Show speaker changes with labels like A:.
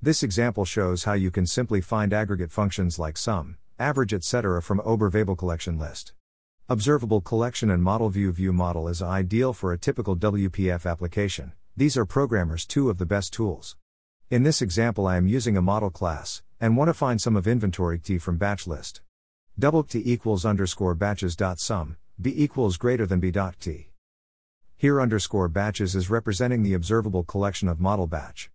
A: This example shows how you can simply find aggregate functions like sum, average, etc. from observable collection list. Observable collection and model view view model is ideal for a typical WPF application. These are programmers two of the best tools. In this example I am using a model class and want to find sum of inventory t from batch list. Double t equals underscore batches dot sum b equals greater than b dot t. Here underscore batches is representing the observable collection of model batch.